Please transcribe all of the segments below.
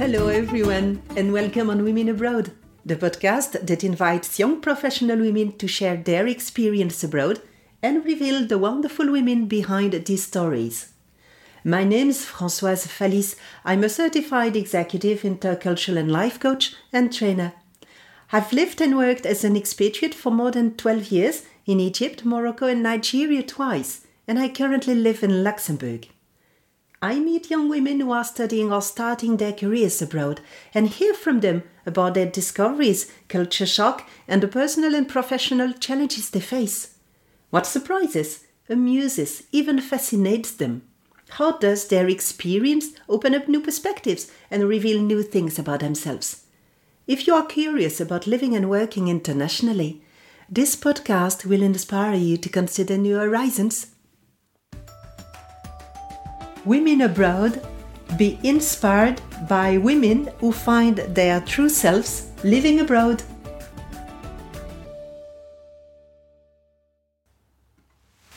Hello, everyone, and welcome on Women Abroad, the podcast that invites young professional women to share their experience abroad and reveal the wonderful women behind these stories. My name is Françoise Fallis. I'm a certified executive intercultural and life coach and trainer. I've lived and worked as an expatriate for more than 12 years in Egypt, Morocco, and Nigeria twice, and I currently live in Luxembourg. I meet young women who are studying or starting their careers abroad and hear from them about their discoveries, culture shock, and the personal and professional challenges they face. What surprises, amuses, even fascinates them? How does their experience open up new perspectives and reveal new things about themselves? If you are curious about living and working internationally, this podcast will inspire you to consider new horizons Women Abroad be inspired by women who find their true selves living abroad.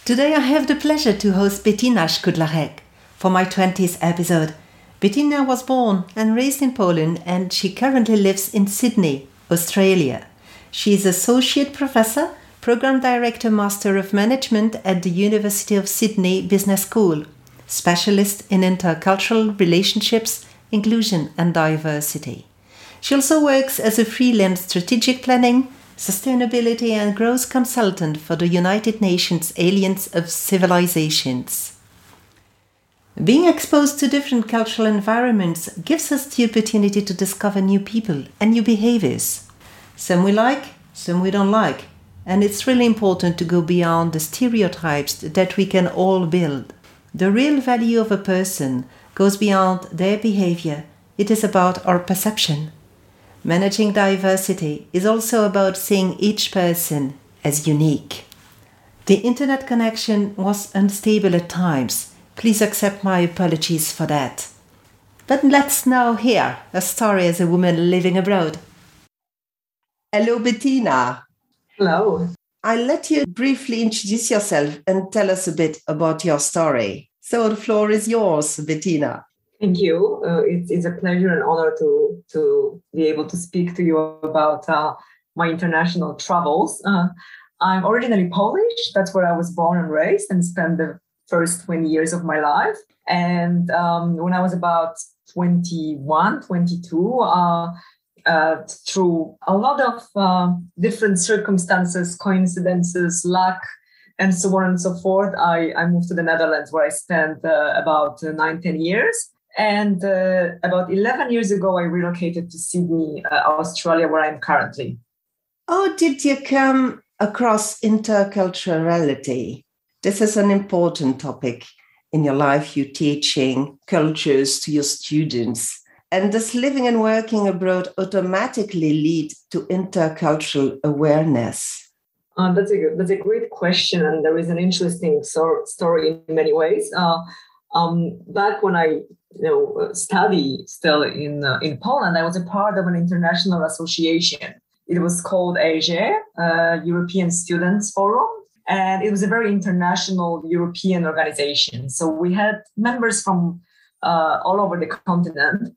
Today I have the pleasure to host Bettina Szkudlarek for my 20th episode. Bettina was born and raised in Poland and she currently lives in Sydney, Australia. She is Associate Professor, Program Director Master of Management at the University of Sydney Business School specialist in intercultural relationships, inclusion, and diversity. She also works as a freelance strategic planning, sustainability, and growth consultant for the United Nations Alliance of Civilizations. Being exposed to different cultural environments gives us the opportunity to discover new people and new behaviors. Some we like, some we don't like, and it's really important to go beyond the stereotypes that we can all build. The real value of a person goes beyond their behavior, it is about our perception. Managing diversity is also about seeing each person as unique. The internet connection was unstable at times. Please accept my apologies for that. But let's now hear a story as a woman living abroad. Hello, Bettina. Hello. I'll let you briefly introduce yourself and tell us a bit about your story. So the floor is yours, Bettina. Thank you. Uh, it's, it's a pleasure and honor to, to be able to speak to you about uh, my international travels. Uh, I'm originally Polish. That's where I was born and raised and spent the first 20 years of my life. And um, when I was about 21, 22, uh, uh, through a lot of uh, different circumstances, coincidences, luck, and so on and so forth, I, I moved to the Netherlands where I spent uh, about uh, nine, 10 years. And uh, about 11 years ago, I relocated to Sydney, Australia, where I'm currently. Oh, did you come across interculturality? This is an important topic in your life. You're teaching cultures to your students and does living and working abroad automatically lead to intercultural awareness? Uh, that's a that's a great question, and there is an interesting so- story in many ways. Uh, um, back when I you know study still in uh, in Poland, I was a part of an international association. It was called AEGEE, uh, European Students Forum, and it was a very international European organization. So we had members from uh, all over the continent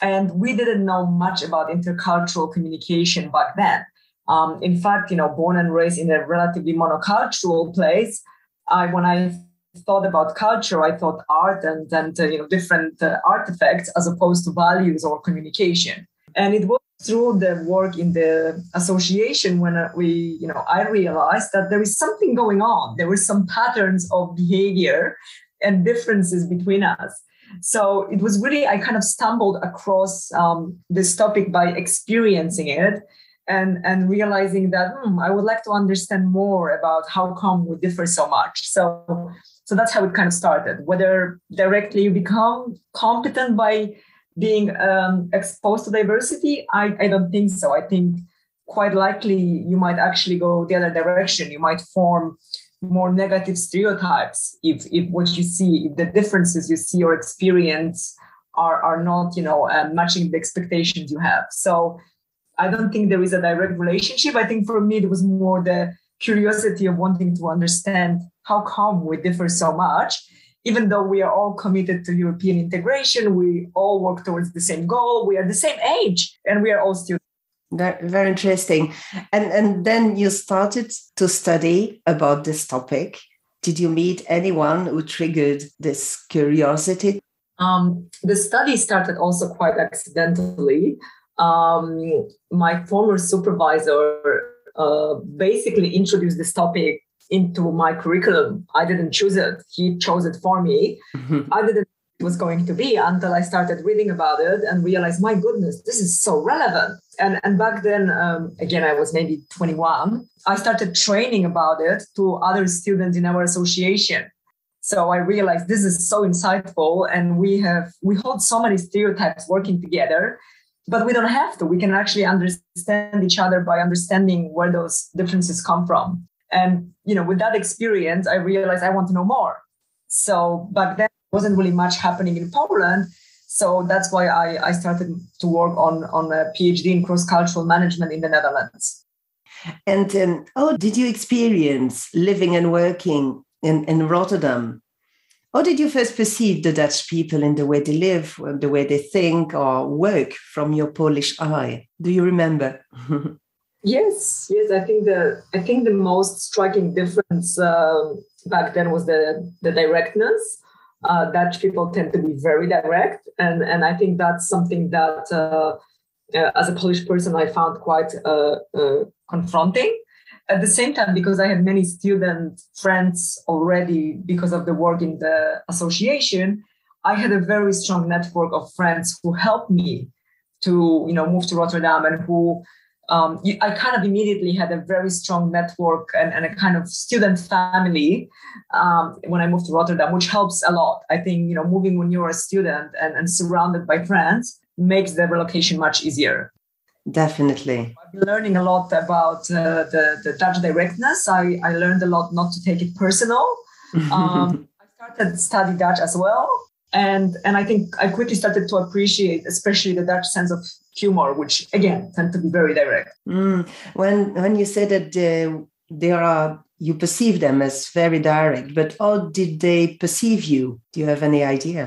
and we didn't know much about intercultural communication back then. Um, in fact, you know, born and raised in a relatively monocultural place, I when I thought about culture, I thought art and and uh, you know different uh, artifacts as opposed to values or communication. And it was through the work in the association when uh, we, you know, I realized that there is something going on. There were some patterns of behavior and differences between us so it was really, I kind of stumbled across um, this topic by experiencing it and, and realizing that hmm, I would like to understand more about how come we differ so much. So, so that's how it kind of started. Whether directly you become competent by being um, exposed to diversity, I, I don't think so. I think quite likely you might actually go the other direction. You might form more negative stereotypes if if what you see if the differences you see or experience are are not you know uh, matching the expectations you have so i don't think there is a direct relationship i think for me it was more the curiosity of wanting to understand how come we differ so much even though we are all committed to European integration, we all work towards the same goal. We are the same age, and we are all students. Very, very interesting. And and then you started to study about this topic. Did you meet anyone who triggered this curiosity? Um, the study started also quite accidentally. Um, my former supervisor uh, basically introduced this topic into my curriculum. I didn't choose it; he chose it for me. Mm-hmm. I didn't was going to be until I started reading about it and realized, my goodness, this is so relevant. And and back then, um, again, I was maybe 21. I started training about it to other students in our association. So I realized this is so insightful, and we have we hold so many stereotypes working together but we don't have to we can actually understand each other by understanding where those differences come from and you know with that experience i realized i want to know more so back then wasn't really much happening in poland so that's why i, I started to work on on a phd in cross-cultural management in the netherlands and um, how did you experience living and working in, in rotterdam how did you first perceive the Dutch people in the way they live, the way they think or work from your Polish eye? Do you remember? yes, yes. I think the I think the most striking difference uh, back then was the the directness. Uh, Dutch people tend to be very direct, and and I think that's something that uh, uh as a Polish person I found quite uh, uh, confronting. At the same time, because I had many student friends already because of the work in the association, I had a very strong network of friends who helped me to, you know, move to Rotterdam and who um, I kind of immediately had a very strong network and, and a kind of student family um, when I moved to Rotterdam, which helps a lot. I think, you know, moving when you're a student and, and surrounded by friends makes the relocation much easier. Definitely. I've been learning a lot about uh, the, the Dutch directness. I, I learned a lot not to take it personal. Um, I started study Dutch as well. And, and I think I quickly started to appreciate, especially the Dutch sense of humor, which again tend to be very direct. Mm. When when you said that uh, there are you perceive them as very direct, but how did they perceive you? Do you have any idea?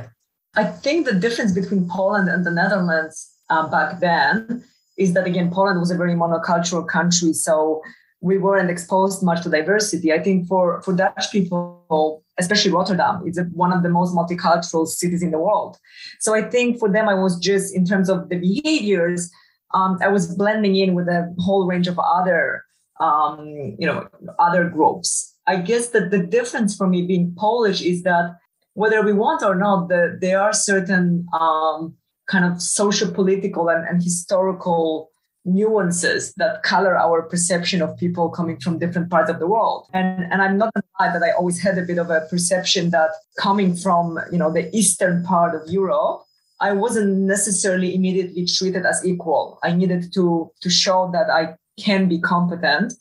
I think the difference between Poland and the Netherlands uh, back then is that again Poland was a very monocultural country, so we weren't exposed much to diversity. I think for for Dutch people, especially Rotterdam, it's one of the most multicultural cities in the world. So I think for them, I was just in terms of the behaviors, um, I was blending in with a whole range of other, um, you know, other groups. I guess that the difference for me being Polish is that whether we want or not, the, there are certain um, kind of social political and, and historical nuances that color our perception of people coming from different parts of the world. And, and I'm not lie that I always had a bit of a perception that coming from, you know, the eastern part of Europe, I wasn't necessarily immediately treated as equal. I needed to, to show that I can be competent.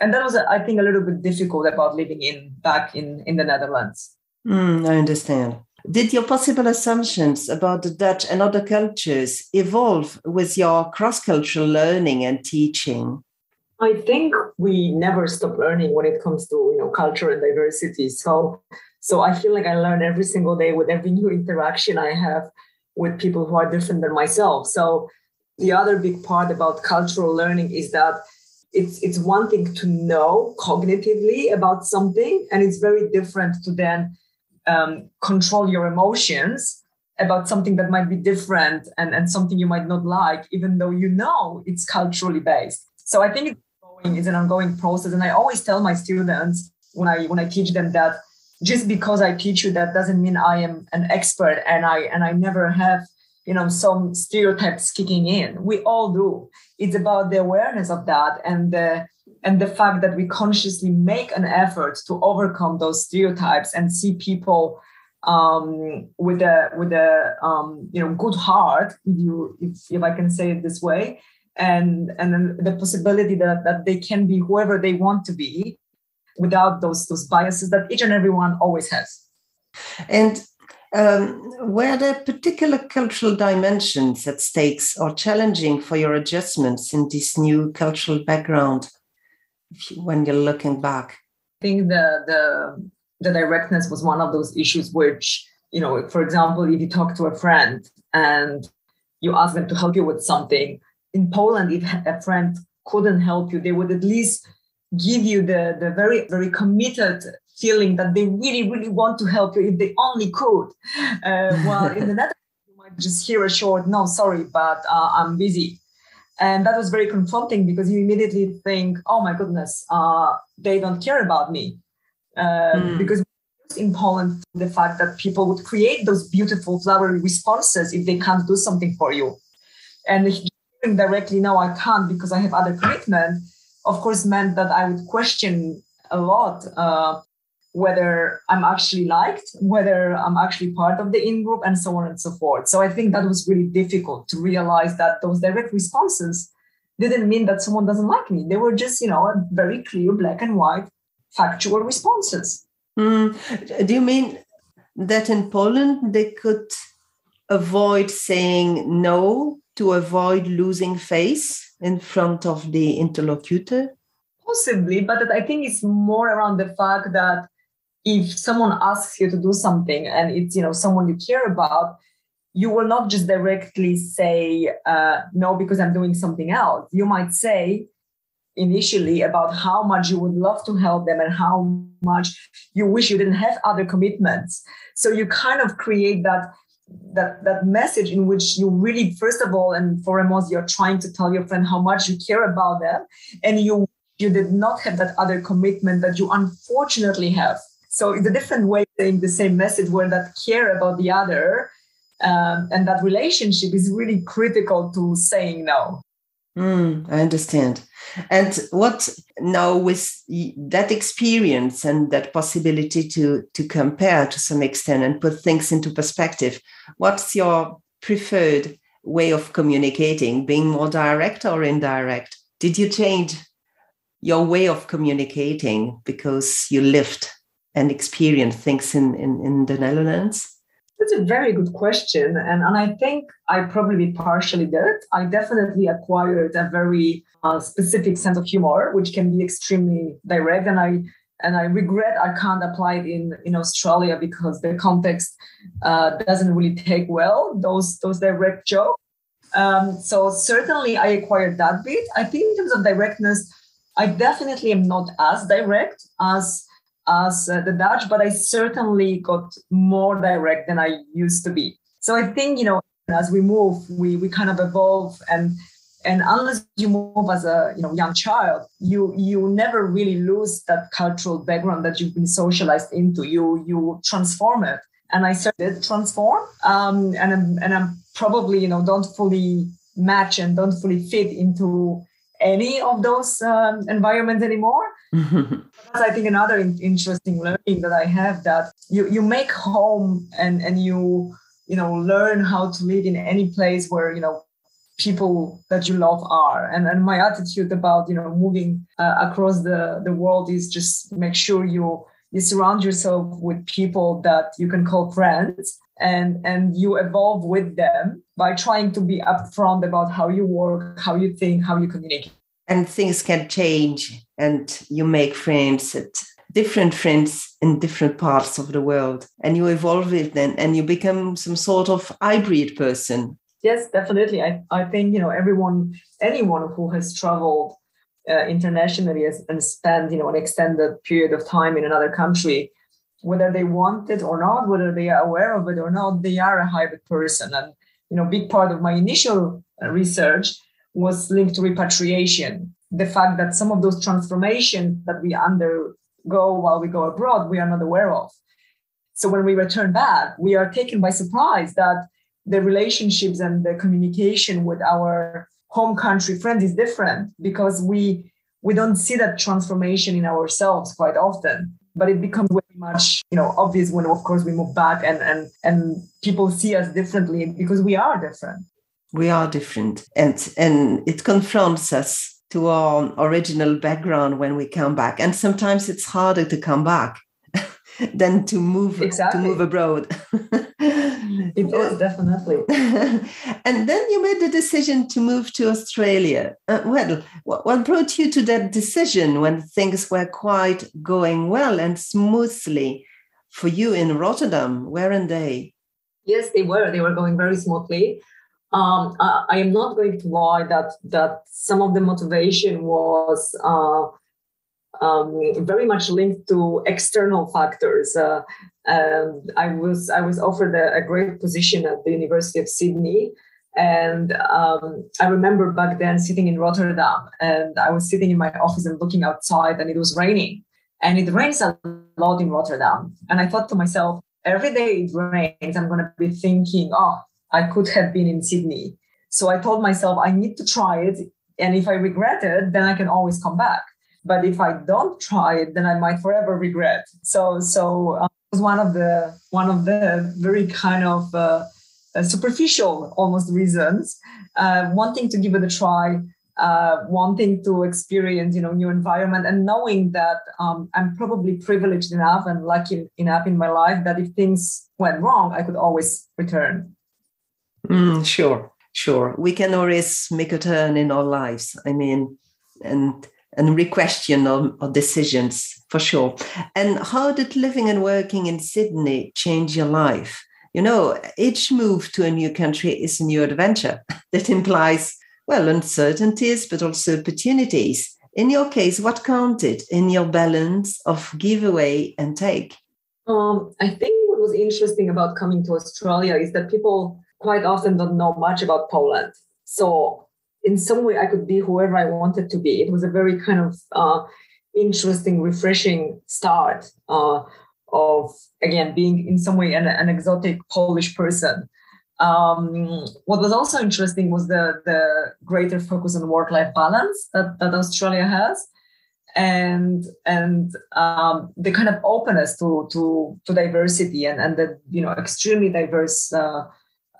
And that was, I think, a little bit difficult about living in back in, in the Netherlands. Mm, I understand. Did your possible assumptions about the Dutch and other cultures evolve with your cross cultural learning and teaching? I think we never stop learning when it comes to you know culture and diversity. So so I feel like I learn every single day with every new interaction I have with people who are different than myself. So the other big part about cultural learning is that it's it's one thing to know cognitively about something and it's very different to then um, control your emotions about something that might be different and, and something you might not like, even though you know it's culturally based. So I think it's, an ongoing process. And I always tell my students when I when I teach them that just because I teach you that doesn't mean I am an expert and I and I never have you know some stereotypes kicking in. We all do. It's about the awareness of that and the and the fact that we consciously make an effort to overcome those stereotypes and see people um, with a with a um, you know good heart, if you if, if I can say it this way, and and then the possibility that that they can be whoever they want to be, without those those biases that each and everyone always has. And um, were there particular cultural dimensions at stakes or challenging for your adjustments in this new cultural background? When you're looking back? I think the the the directness was one of those issues which, you know, for example, if you talk to a friend and you ask them to help you with something, in Poland, if a friend couldn't help you, they would at least give you the, the very, very committed feeling that they really, really want to help you if they only could. Uh, while in the Netherlands, you might just hear a short, no, sorry, but uh, I'm busy. And that was very confronting because you immediately think, oh my goodness, uh, they don't care about me. Mm. Because in Poland, the fact that people would create those beautiful flowery responses if they can't do something for you. And directly, no, I can't because I have other commitment, of course, meant that I would question a lot uh, whether I'm actually liked, whether I'm actually part of the in group, and so on and so forth. So I think that was really difficult to realize that those direct responses didn't mean that someone doesn't like me. They were just, you know, very clear, black and white, factual responses. Mm. Do you mean that in Poland they could avoid saying no to avoid losing face in front of the interlocutor? Possibly, but I think it's more around the fact that if someone asks you to do something and it's you know someone you care about, you will not just directly say uh, no because I'm doing something else. You might say initially about how much you would love to help them and how much you wish you didn't have other commitments. So you kind of create that that that message in which you really first of all and foremost you're trying to tell your friend how much you care about them and you you did not have that other commitment that you unfortunately have so it's a different way saying the same message where that care about the other um, and that relationship is really critical to saying no. Mm, I understand. And what now with that experience and that possibility to to compare to some extent and put things into perspective, what's your preferred way of communicating? Being more direct or indirect? Did you change your way of communicating because you lived and experience things in, in, in the Netherlands? That's a very good question. And, and I think I probably partially did. I definitely acquired a very uh, specific sense of humor, which can be extremely direct. And I and I regret I can't apply it in, in Australia because the context uh, doesn't really take well those those direct jokes. Um, so certainly I acquired that bit. I think in terms of directness, I definitely am not as direct as as uh, the Dutch, but I certainly got more direct than I used to be. So I think you know, as we move, we we kind of evolve, and and unless you move as a you know young child, you you never really lose that cultural background that you've been socialized into. You you transform it, and I certainly did transform, um, and I'm, and I'm probably you know don't fully match and don't fully fit into any of those um, environments anymore. I think another in- interesting learning that I have that you you make home and and you you know learn how to live in any place where you know people that you love are. And and my attitude about you know moving uh, across the the world is just make sure you you surround yourself with people that you can call friends and and you evolve with them by trying to be upfront about how you work how you think how you communicate and things can change and you make friends at different friends in different parts of the world. And you evolve with them and you become some sort of hybrid person. Yes definitely. I, I think you know everyone anyone who has traveled uh, internationally and spent you know an extended period of time in another country whether they want it or not whether they are aware of it or not they are a hybrid person. And you know big part of my initial uh, research was linked to repatriation. The fact that some of those transformations that we undergo while we go abroad, we are not aware of. So when we return back, we are taken by surprise that the relationships and the communication with our home country friends is different because we we don't see that transformation in ourselves quite often but it becomes very much you know obvious when of course we move back and and and people see us differently because we are different we are different and and it confronts us to our original background when we come back and sometimes it's harder to come back than to move exactly. to move abroad it is definitely and then you made the decision to move to australia uh, well what brought you to that decision when things were quite going well and smoothly for you in Rotterdam, weren't they? Yes, they were. They were going very smoothly. Um, I, I, am not going to lie that that some of the motivation was uh, um, very much linked to external factors. Uh, I was I was offered a, a, great position at the University of Sydney, and um, I remember back then sitting in Rotterdam, and I was sitting in my office and looking outside, and it was raining, and it rains a lot in Rotterdam, and I thought to myself, every day it rains, I'm going to be thinking, oh, I could have been in Sydney. So I told myself I need to try it, and if I regret it, then I can always come back. But if i don't try it then i might forever regret. So so um, was one of the one of the very kind of uh, uh, superficial almost reasons. Uh, wanting to give it a try uh, wanting to experience you know new environment and knowing that um, i'm probably privileged enough and lucky enough in my life that if things went wrong i could always return mm, sure sure we can always make a turn in our lives i mean and and re-question our, our decisions for sure. And how did living and working in Sydney change your life? You know, each move to a new country is a new adventure that implies, well, uncertainties, but also opportunities. In your case, what counted in your balance of give away and take? Um, I think what was interesting about coming to Australia is that people quite often don't know much about Poland. So in some way I could be whoever I wanted to be. It was a very kind of uh, interesting, refreshing start uh, of again being in some way an, an exotic Polish person. Um, what was also interesting was the the greater focus on work life balance that, that Australia has, and and um, the kind of openness to to to diversity and and the you know extremely diverse. Uh,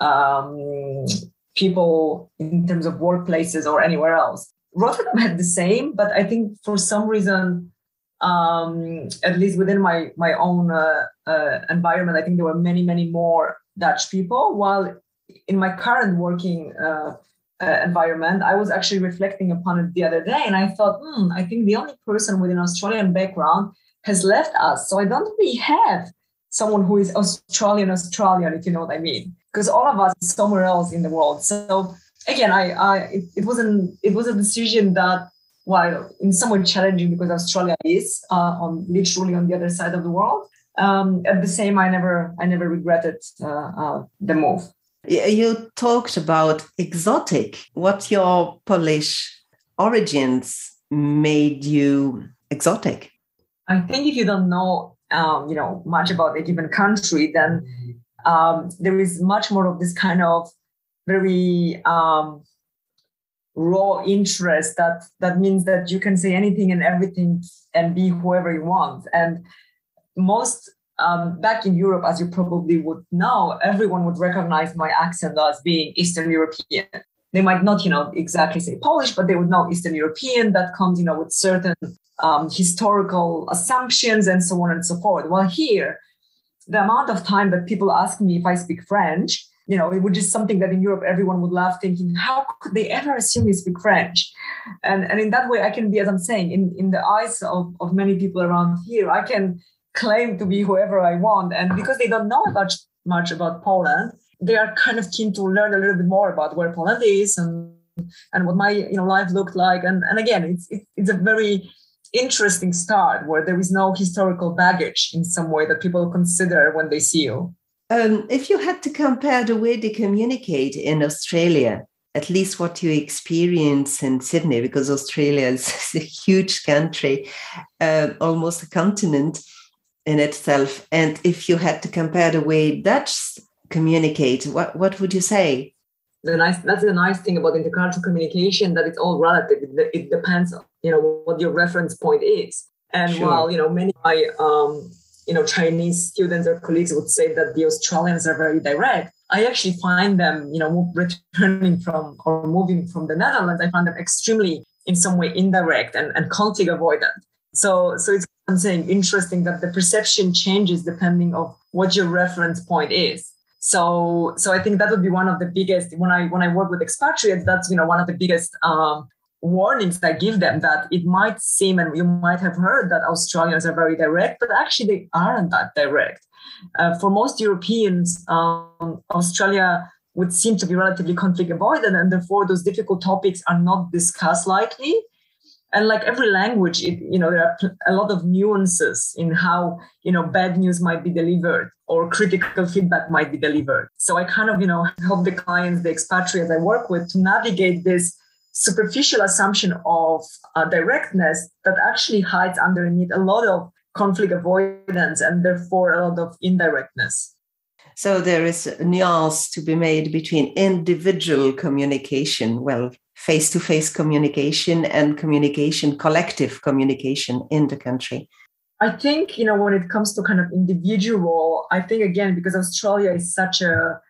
um, people in terms of workplaces or anywhere else. Rotterdam had the same, but I think for some reason, um, at least within my my own uh, uh, environment, I think there were many many more Dutch people. While in my current working uh, uh environment, I was actually reflecting upon it the other day, and I thought, hmm, I think the only person with an Australian background has left us, so I don't really have someone who is Australian Australian, if you know what I mean because all of us somewhere else in the world. So again, I, I it, it wasn't it was a decision that while in some way challenging because Australia is uh, on literally on the other side of the world. Um, at the same, I never I never regretted uh, uh, the move. You talked about exotic. What your Polish origins made you exotic? I think if you don't know, um, you know, much about a given country, then um, there is much more of this kind of very um, raw interest that that means that you can say anything and everything and be whoever you want. And most um, back in europe as you probably would know everyone would recognize my accent as being eastern european. They might not you know exactly say polish but they would know eastern european that comes you know with certain um, historical assumptions and so on and so forth. While here the amount of time that people ask me if I speak French, you know, it would just something that in Europe everyone would laugh, thinking, how could they ever assume you speak French? And, and in that way, I can be, as I'm saying, in, in the eyes of, of many people around here, I can claim to be whoever I want. And because they don't know much, much about Poland, they are kind of keen to learn a little bit more about where Poland is and and what my you know life looked like. And and again, it's it, it's a very interesting start where there is no historical baggage in some way that people consider when they see you. Um, if you had to compare the way they communicate in Australia, at least what you experience in Sydney, because Australia is a huge country, uh, almost a continent in itself. And if you had to compare the way Dutch communicate, what, what would you say? The nice that's the nice thing about intercultural communication that it's all relative. It, it depends you know what your reference point is and sure. while you know many of my um, you know chinese students or colleagues would say that the australians are very direct i actually find them you know returning from or moving from the netherlands i find them extremely in some way indirect and, and conflict avoidant so so it's i'm saying interesting that the perception changes depending of what your reference point is so so i think that would be one of the biggest when i when i work with expatriates that's you know one of the biggest um, warnings I give them that it might seem, and you might have heard that Australians are very direct, but actually they aren't that direct. Uh, for most Europeans, um, Australia would seem to be relatively conflict avoidant, and therefore those difficult topics are not discussed lightly. And like every language, it, you know, there are a lot of nuances in how you know bad news might be delivered or critical feedback might be delivered. So I kind of you know help the clients, the expatriates I work with, to navigate this superficial assumption of uh, directness that actually hides underneath a lot of conflict avoidance and therefore a lot of indirectness. So there is a nuance to be made between individual communication, well, face to face communication and communication, collective communication in the country. I think, you know, when it comes to kind of individual, I think again, because Australia is such a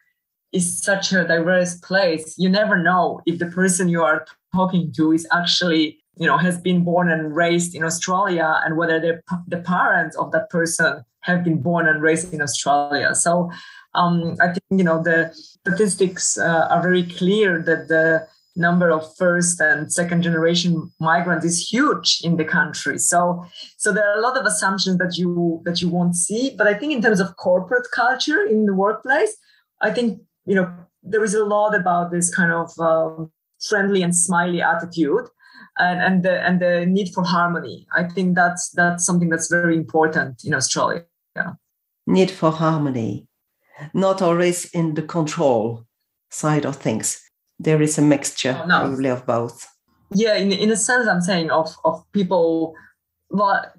is such a diverse place, you never know if the person you are talking to is actually you know has been born and raised in australia and whether the the parents of that person have been born and raised in australia so um, i think you know the statistics uh, are very clear that the number of first and second generation migrants is huge in the country so so there are a lot of assumptions that you that you won't see but i think in terms of corporate culture in the workplace i think you know there is a lot about this kind of um, friendly and smiley attitude and, and the and the need for harmony. I think that's that's something that's very important in Australia. Need for harmony, not always in the control side of things. There is a mixture oh, no. probably of both. Yeah, in, in a sense, I'm saying of of people.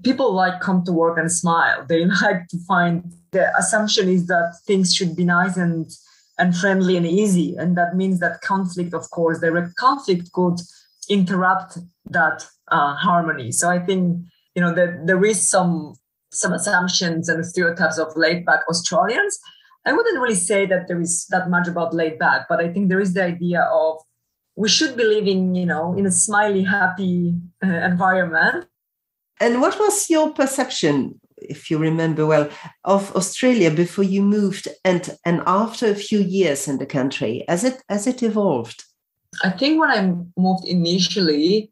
People like come to work and smile. They like to find the assumption is that things should be nice and and friendly and easy, and that means that conflict, of course, direct conflict could interrupt that uh, harmony. So I think you know that there is some some assumptions and stereotypes of laid back Australians. I wouldn't really say that there is that much about laid back, but I think there is the idea of we should be living, you know, in a smiley, happy uh, environment. And what was your perception, if you remember well, of Australia before you moved, and and after a few years in the country, as it as it evolved? I think when I moved initially,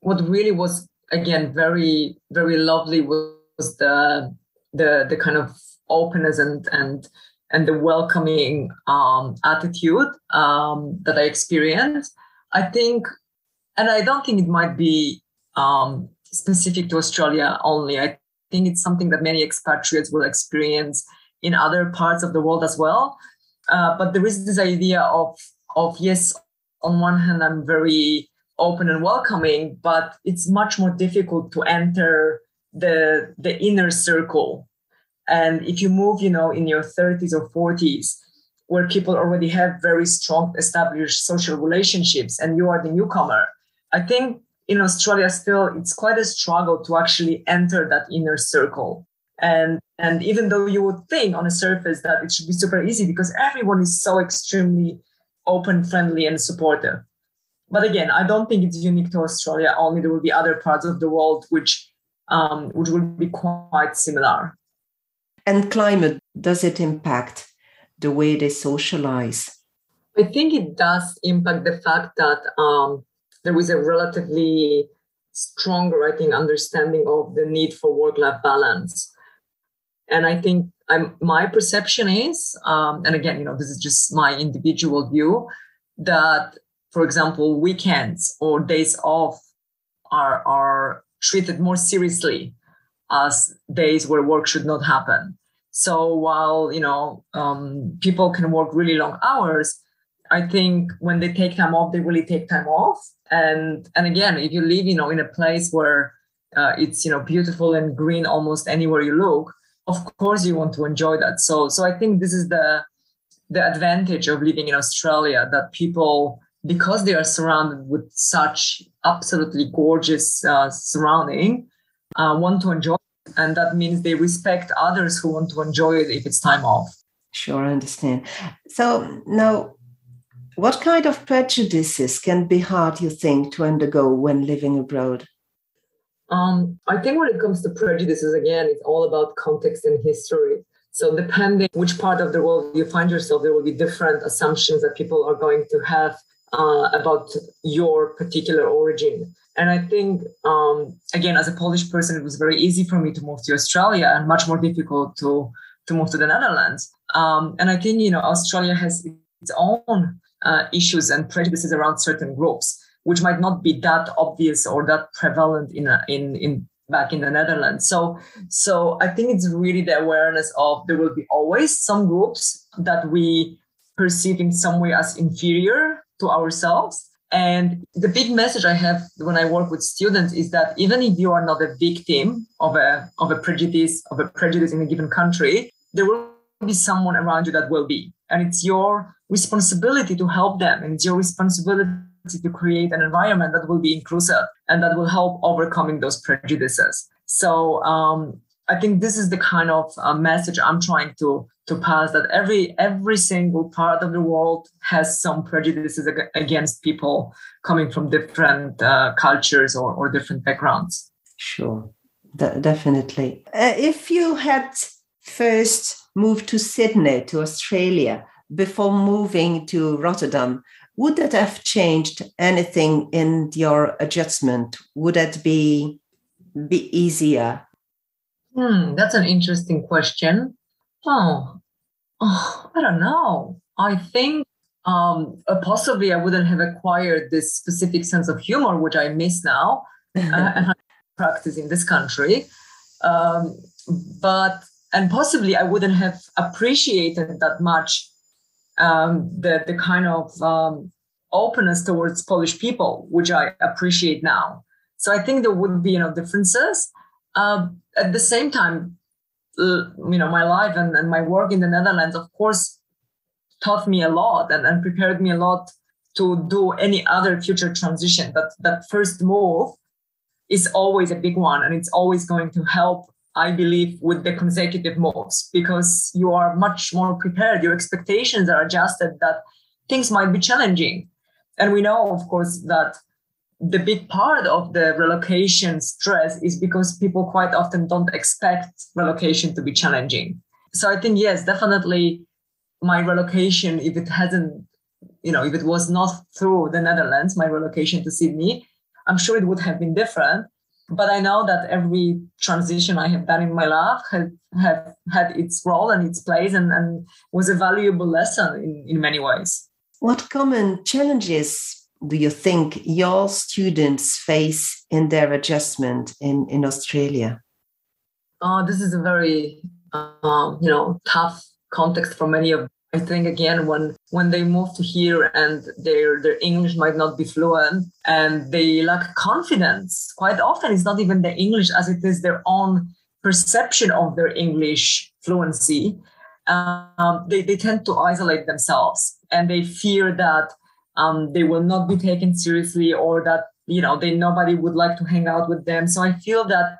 what really was again very very lovely was the the the kind of openness and and and the welcoming um, attitude um, that I experienced. I think, and I don't think it might be um, specific to Australia only. I think it's something that many expatriates will experience in other parts of the world as well. Uh, but there is this idea of of yes, on one hand, I'm very open and welcoming, but it's much more difficult to enter the the inner circle. And if you move, you know, in your 30s or 40s, where people already have very strong established social relationships and you are the newcomer, I think in Australia still it's quite a struggle to actually enter that inner circle. And and even though you would think on the surface that it should be super easy because everyone is so extremely open, friendly, and supportive. But again, I don't think it's unique to Australia. Only there will be other parts of the world which um, which will be quite similar. And climate does it impact the way they socialize? I think it does impact the fact that um, there is a relatively stronger, I think, understanding of the need for work-life balance. And I think I'm, my perception is, um, and again, you know, this is just my individual view, that, for example, weekends or days off are are treated more seriously as days where work should not happen. So while you know um, people can work really long hours, I think when they take time off, they really take time off. And and again, if you live, you know, in a place where uh, it's you know beautiful and green almost anywhere you look, of course you want to enjoy that so so i think this is the the advantage of living in australia that people because they are surrounded with such absolutely gorgeous uh, surrounding uh, want to enjoy it. and that means they respect others who want to enjoy it if it's time off sure i understand so now what kind of prejudices can be hard you think to undergo when living abroad um, I think when it comes to prejudices, again, it's all about context and history. So, depending which part of the world you find yourself, there will be different assumptions that people are going to have uh, about your particular origin. And I think, um, again, as a Polish person, it was very easy for me to move to Australia and much more difficult to, to move to the Netherlands. Um, and I think, you know, Australia has its own uh, issues and prejudices around certain groups, which might not be that obvious or that prevalent in, in, in back in the Netherlands. So, so I think it's really the awareness of there will be always some groups that we perceive in some way as inferior to ourselves. And the big message I have when I work with students is that even if you are not a victim of a of a prejudice of a prejudice in a given country, there will be someone around you that will be, and it's your responsibility to help them, and it's your responsibility to create an environment that will be inclusive and that will help overcoming those prejudices. So um, I think this is the kind of uh, message I'm trying to to pass that every every single part of the world has some prejudices ag- against people coming from different uh, cultures or, or different backgrounds. Sure, De- definitely. Uh, if you had first moved to Sydney to Australia before moving to Rotterdam, would that have changed anything in your adjustment? Would that be be easier? Hmm, that's an interesting question. Oh, oh I don't know. I think um, uh, possibly I wouldn't have acquired this specific sense of humor, which I miss now uh, and I practice in this country. Um, but and possibly I wouldn't have appreciated that much um, the the kind of um, openness towards Polish people, which I appreciate now. So I think there would be you know differences. Uh, at the same time, uh, you know, my life and, and my work in the Netherlands, of course, taught me a lot and, and prepared me a lot to do any other future transition. That that first move is always a big one, and it's always going to help I believe, with the consecutive moves because you are much more prepared. Your expectations are adjusted that things might be challenging. And we know, of course, that the big part of the relocation stress is because people quite often don't expect relocation to be challenging. So I think, yes, definitely my relocation, if it hasn't, you know, if it was not through the Netherlands, my relocation to Sydney, I'm sure it would have been different but I know that every transition I have done in my life has have had its role and its place and, and was a valuable lesson in, in many ways. What common challenges do you think your students face in their adjustment in, in Australia? Oh, this is a very um, you know tough context for many of I think again when when they move to here and their their English might not be fluent and they lack confidence. Quite often it's not even the English as it is their own perception of their English fluency. Um, they, they tend to isolate themselves and they fear that um, they will not be taken seriously or that you know they nobody would like to hang out with them. So I feel that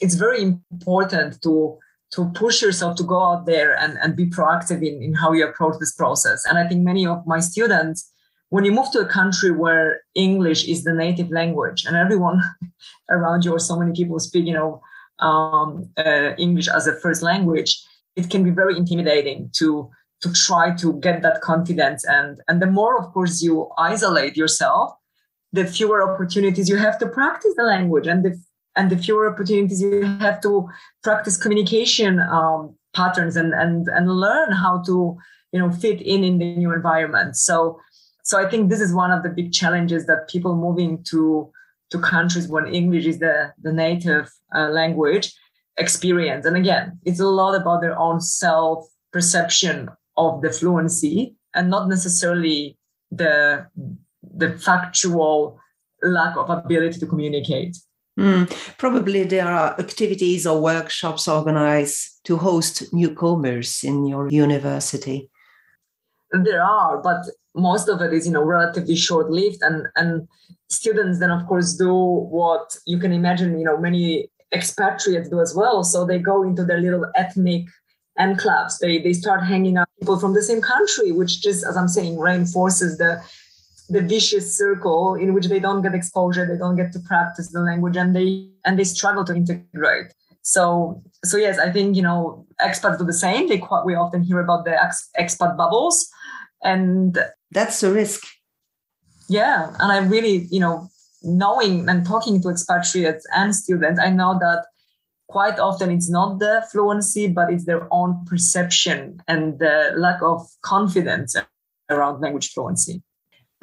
it's very important to to push yourself to go out there and, and be proactive in, in how you approach this process. And I think many of my students, when you move to a country where English is the native language and everyone around you or so many people speak, you know, um, uh, English as a first language, it can be very intimidating to to try to get that confidence. And and the more, of course, you isolate yourself, the fewer opportunities you have to practice the language and the and the fewer opportunities you have to practice communication um, patterns and and and learn how to you know fit in in the new environment so so i think this is one of the big challenges that people moving to to countries when english is the the native uh, language experience and again it's a lot about their own self perception of the fluency and not necessarily the the factual lack of ability to communicate Mm, probably there are activities or workshops organized to host newcomers in your university. There are, but most of it is, you know, relatively short-lived, and and students then, of course, do what you can imagine. You know, many expatriates do as well. So they go into their little ethnic enclaves. They they start hanging out people from the same country, which just, as I'm saying, reinforces the the vicious circle in which they don't get exposure they don't get to practice the language and they and they struggle to integrate. So so yes i think you know expats do the same. They quite we often hear about the ex, expat bubbles and that's a risk. Yeah, and I really, you know, knowing and talking to expatriates and students, I know that quite often it's not the fluency, but it's their own perception and the lack of confidence around language fluency.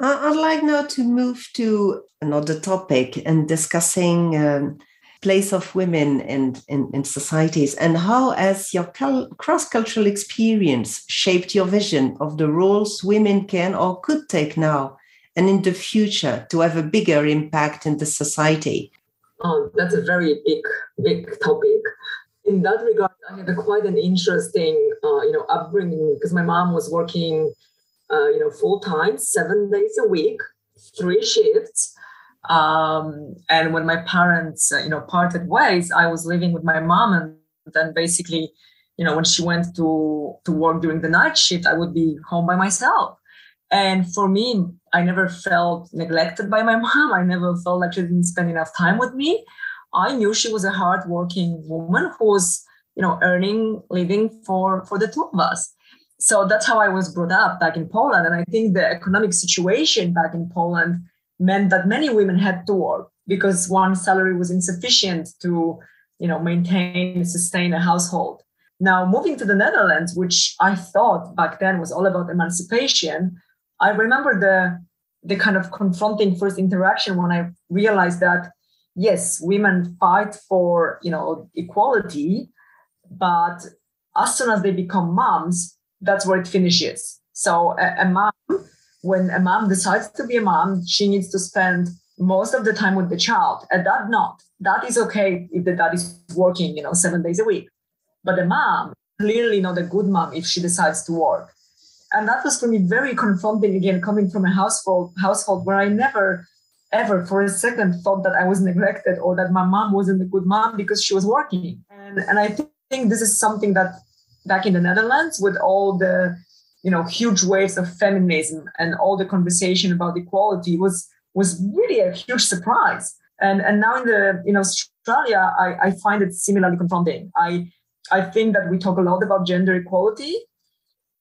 I'd like now to move to another topic and discussing um, place of women in, in, in, societies and how has your cross-cultural experience shaped your vision of the roles women can or could take now and in the future to have a bigger impact in the society? Oh, that's a very big, big topic. In that regard, I had a quite an interesting, uh, you know, upbringing because my mom was working, uh, you know, full time, seven days a week, three shifts. Um, and when my parents, uh, you know, parted ways, I was living with my mom, and then basically, you know, when she went to to work during the night shift, I would be home by myself. And for me, I never felt neglected by my mom. I never felt like she didn't spend enough time with me. I knew she was a hardworking woman who was, you know, earning living for for the two of us. So that's how I was brought up back in Poland. And I think the economic situation back in Poland meant that many women had to work because one salary was insufficient to, you know, maintain, sustain a household. Now moving to the Netherlands, which I thought back then was all about emancipation, I remember the the kind of confronting first interaction when I realized that yes, women fight for you know equality, but as soon as they become moms, that's where it finishes. So a, a mom, when a mom decides to be a mom, she needs to spend most of the time with the child. And that not that is okay if the dad is working, you know, seven days a week. But the mom clearly not a good mom if she decides to work and that was for me very confronting again coming from a household household where i never ever for a second thought that i was neglected or that my mom wasn't a good mom because she was working. And and i think this is something that back in the netherlands with all the you know huge waves of feminism and all the conversation about equality was was really a huge surprise. And and now in the in australia i i find it similarly confronting. I i think that we talk a lot about gender equality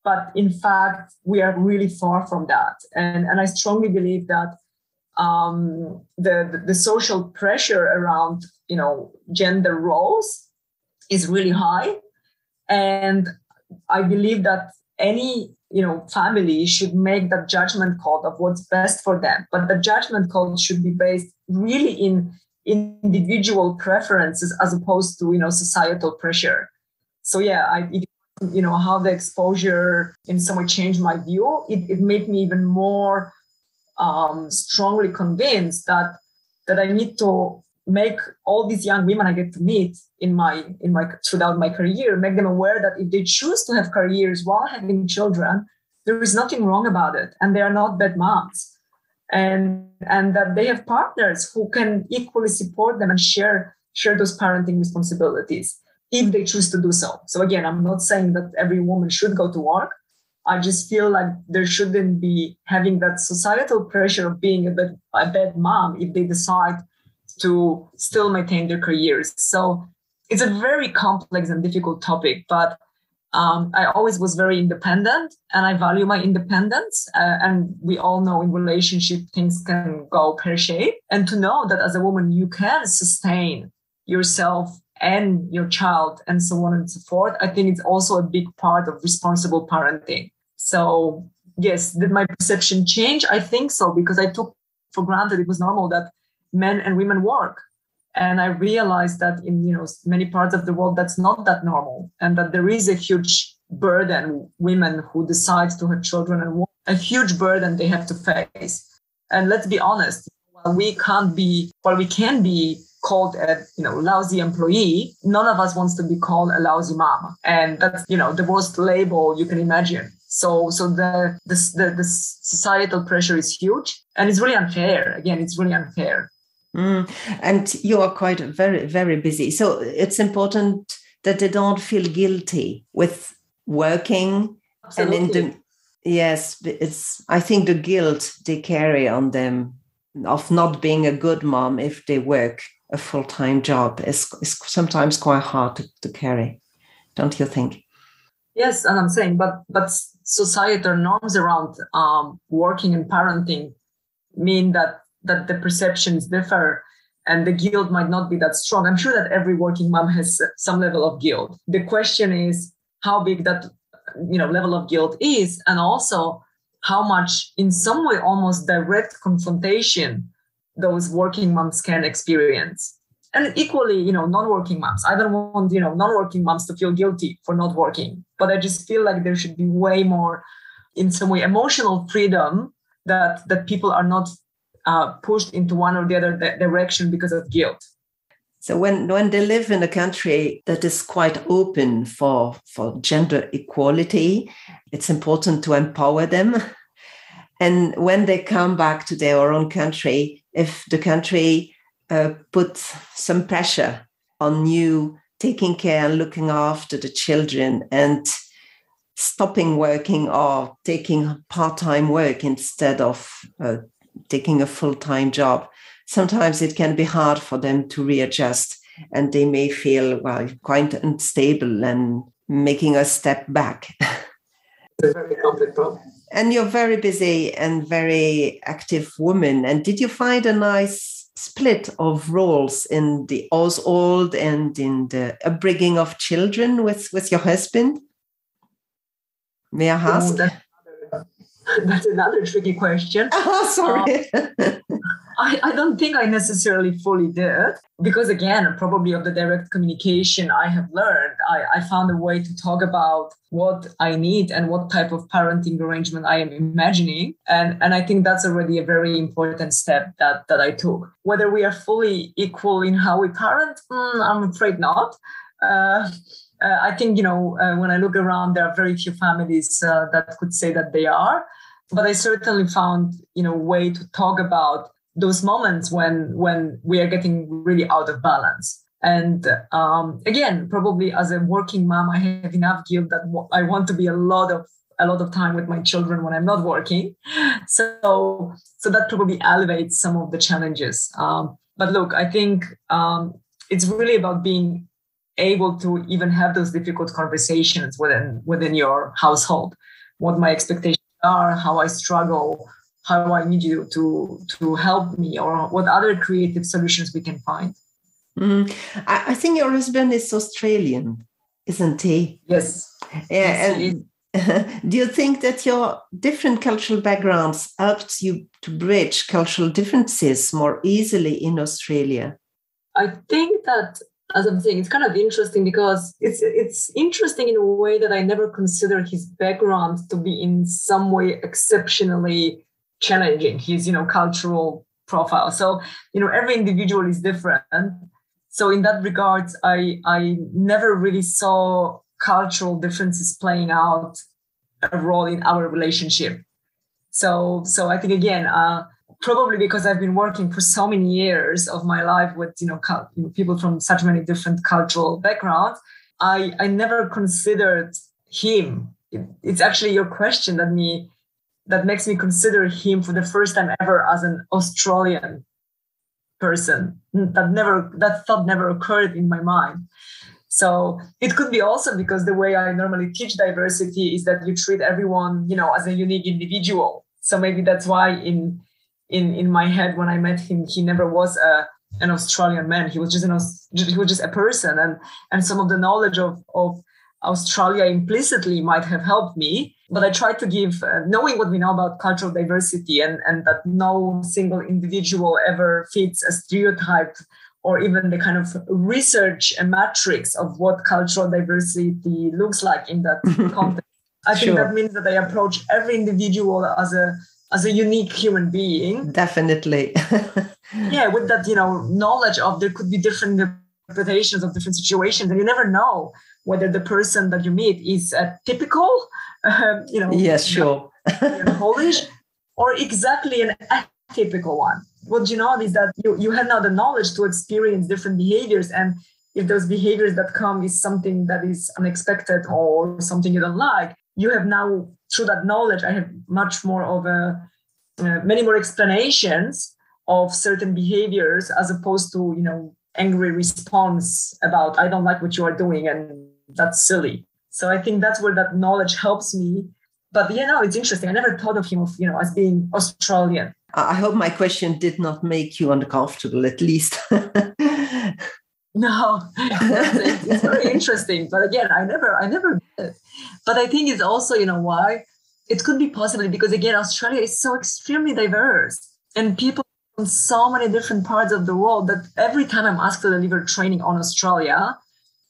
but in fact we are really far from that. And and i strongly believe that um, the, the, the social pressure around you know gender roles is really high. And i believe that any you know family should make that judgment call of what's best for them. But the judgment call should be based really in individual preferences as opposed to you know societal pressure. So yeah I, you know how the exposure in some way changed my view. It, it made me even more um, strongly convinced that that i need to make all these young women i get to meet in my in my throughout my career make them aware that if they choose to have careers while having children there is nothing wrong about it and they are not bad moms. And and that they have partners who can equally support them and share share those parenting responsibilities if they choose to do so. So again, I'm not saying that every woman should go to work. I just feel like there shouldn't be having that societal pressure of being a bad, a bad mom if they decide to still maintain their careers. So it's a very complex and difficult topic, but um, I always was very independent and I value my independence. Uh, and we all know in relationship things can go pear shaped. And to know that as a woman, you can sustain yourself and your child and so on and so forth i think it's also a big part of responsible parenting. So yes did my perception change? I think so because i took for granted it was normal that men and women work. And i realized that in you know many parts of the world that's not that normal and that there is a huge burden women who decide to have children and a huge burden they have to face. And let's be honest while we can't be while we can be called a you know lousy employee none of us wants to be called a lousy mom. And that's you know the worst label you can imagine. So so the the, the, the societal pressure is huge. And it's really unfair. Again it's really unfair. Mm. and you are quite very very busy. So it's important that they don't feel guilty with working Absolutely. and in the yes it's i think the guilt they carry on them of not being a good mom if they work a full time job is, is sometimes quite hard to, to carry, don't you think? Yes, and I'm saying, but but societal norms around um, working and parenting mean that that the perceptions differ and the guilt might not be that strong. I'm sure that every working mom has some level of guilt. The question is how big that you know level of guilt is, and also how much, in some way, almost direct confrontation those working moms can experience. And equally, you know, non-working moms. I don't want, you know, non-working moms to feel guilty for not working, but I just feel like there should be way more, in some way, emotional freedom that that people are not uh, pushed into one or the other direction because of guilt. So when, when they live in a country that is quite open for, for gender equality, it's important to empower them. And when they come back to their own country, if the country uh, puts some pressure on you taking care and looking after the children and stopping working or taking part-time work instead of uh, taking a full-time job sometimes it can be hard for them to readjust and they may feel well quite unstable and making a step back. It's a very complex problem and you're very busy and very active woman. And did you find a nice split of roles in the household and in the upbringing of children with with your husband? May i oh, ask? oh, that's another tricky question. Oh, sorry. Um, I, I don't think I necessarily fully did because again, probably of the direct communication I have learned, I, I found a way to talk about what I need and what type of parenting arrangement I am imagining. And, and I think that's already a very important step that, that I took. Whether we are fully equal in how we parent, mm, I'm afraid not. Uh, uh, I think you know uh, when I look around, there are very few families uh, that could say that they are. But I certainly found you know way to talk about those moments when when we are getting really out of balance. And um, again, probably as a working mom, I have enough guilt that I want to be a lot of a lot of time with my children when I'm not working. So so that probably elevates some of the challenges. Um, but look, I think um, it's really about being able to even have those difficult conversations within within your household. What my expectations are how i struggle how i need you to to help me or what other creative solutions we can find. Mm. I, I, think your husband is australian isn't he? Yes. Yeah yes, and do you think that your different cultural backgrounds helped you to bridge cultural differences more easily in australia? I think that as I'm saying, it's kind of interesting because it's it's interesting in a way that I never considered his background to be in some way exceptionally challenging. His you know cultural profile. So you know every individual is different. So in that regard, I I never really saw cultural differences playing out a role in our relationship. So so I think again. Uh, probably because I've been working for so many years of my life with you know, you know people from such many different cultural backgrounds, I I never considered him. It, it's actually your question that me that makes me consider him for the first time ever as an Australian person. That never that thought never occurred in my mind. So it could be also because the way I normally teach diversity is that you treat everyone, you know, as a unique individual. So maybe that's why in in in my head when I met him, he never was a an Australian man. He was just an he was just a person, and and some of the knowledge of of Australia implicitly might have helped me. But I tried to give, uh, knowing what we know about cultural diversity and and that no single individual ever fits a stereotype or even the kind of research and matrix of what cultural diversity looks like in that context. I think that means that I approach every individual as a as a unique human being. Definitely. yeah, with that, you know, knowledge of there could be different interpretations of different situations, and you never know whether the person that you meet is a typical, uh, you know, yes, sure, Polish, or exactly an atypical one. What you know is that you you have now the knowledge to experience different behaviors and if those behaviors that come is something that is unexpected or something you don't like you have now through that knowledge i have much more of a uh, many more explanations of certain behaviors as opposed to you know angry response about i don't like what you are doing and that's silly. So i think that's where that knowledge helps me. But you know it's interesting. I never thought of him of you know as being australian. I hope my question did not make you uncomfortable, at least. no, it's very interesting. But again, I never, I never. But I think it's also, you know, why it could be possibly because again, Australia is so extremely diverse, and people from so many different parts of the world that every time I'm asked to deliver training on Australia,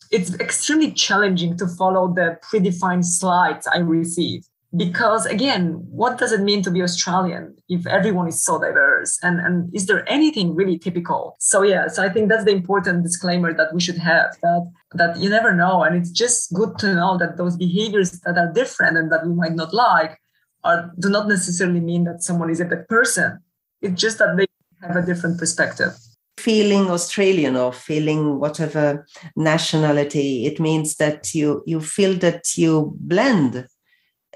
it's extremely challenging to follow the predefined slides I receive because again what does it mean to be australian if everyone is so diverse? And and is there anything really typical? So yeah so i think that's the important disclaimer that we should have that that you never know. And it's just good to know that those behaviors that are different and that we might not like are do not necessarily mean that someone is a bad person. It's just that they have a different perspective. Feeling australian or feeling whatever nationality it means that you you feel that you blend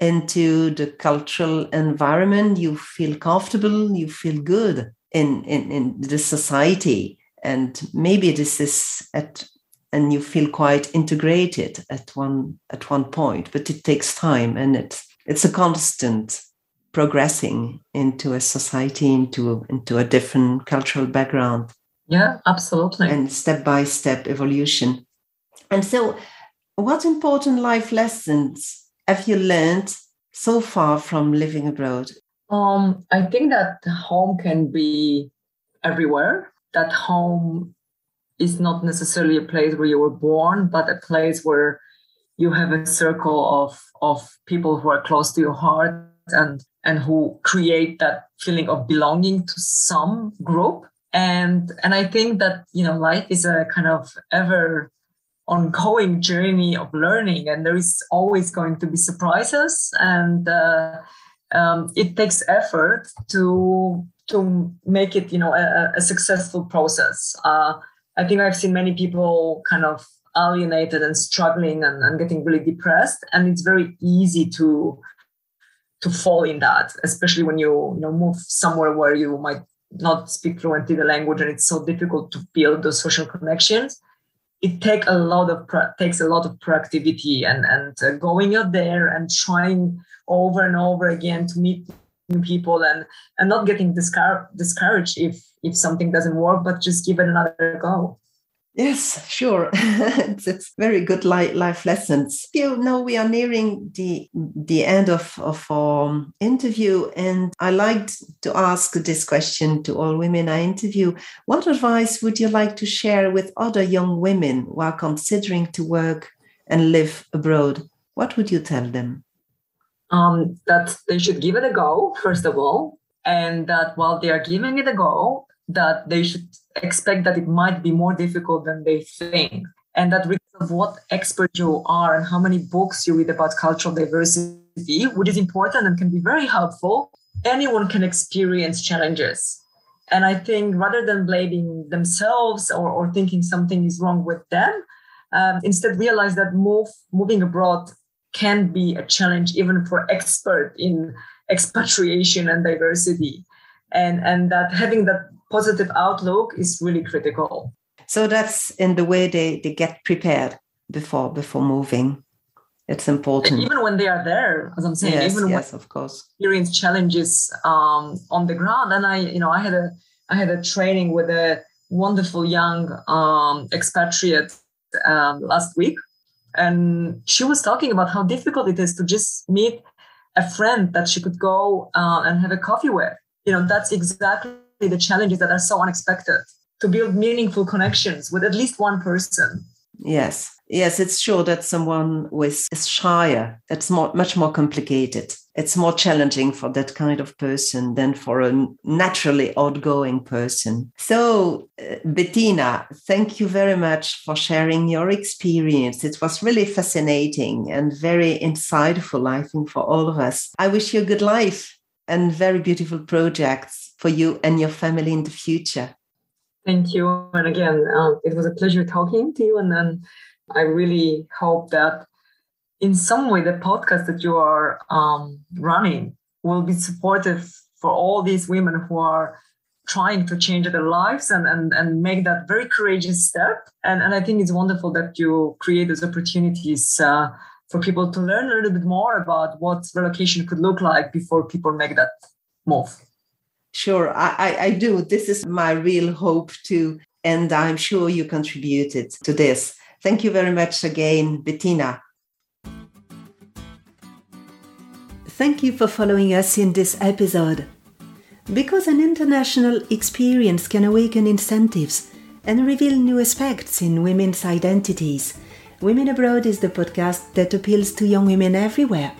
into the cultural environment, you feel comfortable, you feel good in, in, in the society. And maybe this is at and you feel quite integrated at one at one point, but it takes time and it's it's a constant progressing into a society, into into a different cultural background. Yeah, absolutely. And step by step evolution. And so what important life lessons have you learned so far from living abroad? Um, I think that home can be everywhere. That home is not necessarily a place where you were born, but a place where you have a circle of of people who are close to your heart and and who create that feeling of belonging to some group. And and I think that you know life is a kind of ever ongoing journey of learning and there is always going to be surprises and uh, um, it takes effort to to make it you know a, a successful process. Uh, i think i've seen many people kind of alienated and struggling and, and getting really depressed and it's very easy to to fall in that especially when you you know move somewhere where you might not speak fluently the language and it's so difficult to build those social connections it take a lot of takes a lot of proactivity and and uh, going out there and trying over and over again to meet new people and and not getting discouraged if if something doesn't work but just give it another go Yes, sure. it's, it's, very good life lessons. You know, we are nearing the the end of, of our interview, and I like to ask this question to all women I interview. What advice would you like to share with other young women who are considering to work and live abroad? What would you tell them? Um, that they should give it a go, first of all, and that while they are giving it a go, that they should expect that it might be more difficult than they think. And that regardless of what expert you are and how many books you read about cultural diversity, which is important and can be very helpful, anyone can experience challenges. And I think rather than blaming themselves or, or thinking something is wrong with them, um, instead realize that move, moving abroad can be a challenge even for expert in expatriation and diversity and and that having that positive outlook is really critical. So that's in the way they, they get prepared before before moving. It's important. Even when they are there, as I'm saying, yes, even yes, of course, experience challenges um, on the ground. And I, you know, I had a I had a training with a wonderful young um, expatriate um, last week, and she was talking about how difficult it is to just meet a friend that she could go uh, and have a coffee with. You know, that's exactly the challenges that are so unexpected to build meaningful connections with at least one person. Yes. Yes it's sure that someone with is shyer it's more much more complicated it's more challenging for that kind of person than for a naturally outgoing person. So uh, bettina thank you very much for sharing your experience. It was really fascinating and very insightful i think for all of us. I wish you a good life and very beautiful projects for you and your family in the future. Thank you. And again, uh, it was a pleasure talking to you. And then I really hope that in some way the podcast that you are um, running will be supportive for all these women who are trying to change their lives and, and, and make that very courageous step. And, and I think it's wonderful that you create those opportunities uh, for people to learn a little bit more about what relocation could look like before people make that move. Sure, I, I, do. This is my real hope too. And I'm sure you contributed to this. Thank you very much again, Bettina. Thank you for following us in this episode. Because an international experience can awaken incentives and reveal new aspects in women's identities, Women Abroad is the podcast that appeals to young women everywhere.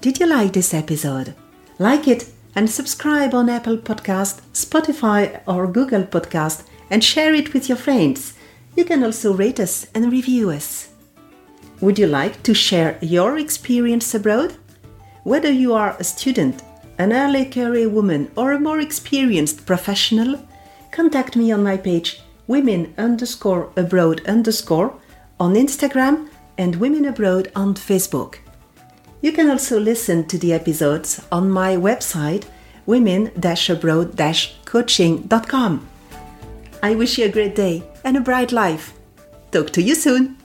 Did you like this episode? Like it and subscribe on Apple Podcast, Spotify or Google Podcast and share it with your friends. You can also rate us and review us. Would you like to share your experience abroad? Whether you are a student, an early career woman, or a more experienced professional, contact me on my page women underscore abroad underscore on Instagram and Women Abroad on Facebook. You can also listen to the episodes on my website women-abroad-coaching.com. I wish you a great day and a bright life. Talk to you soon.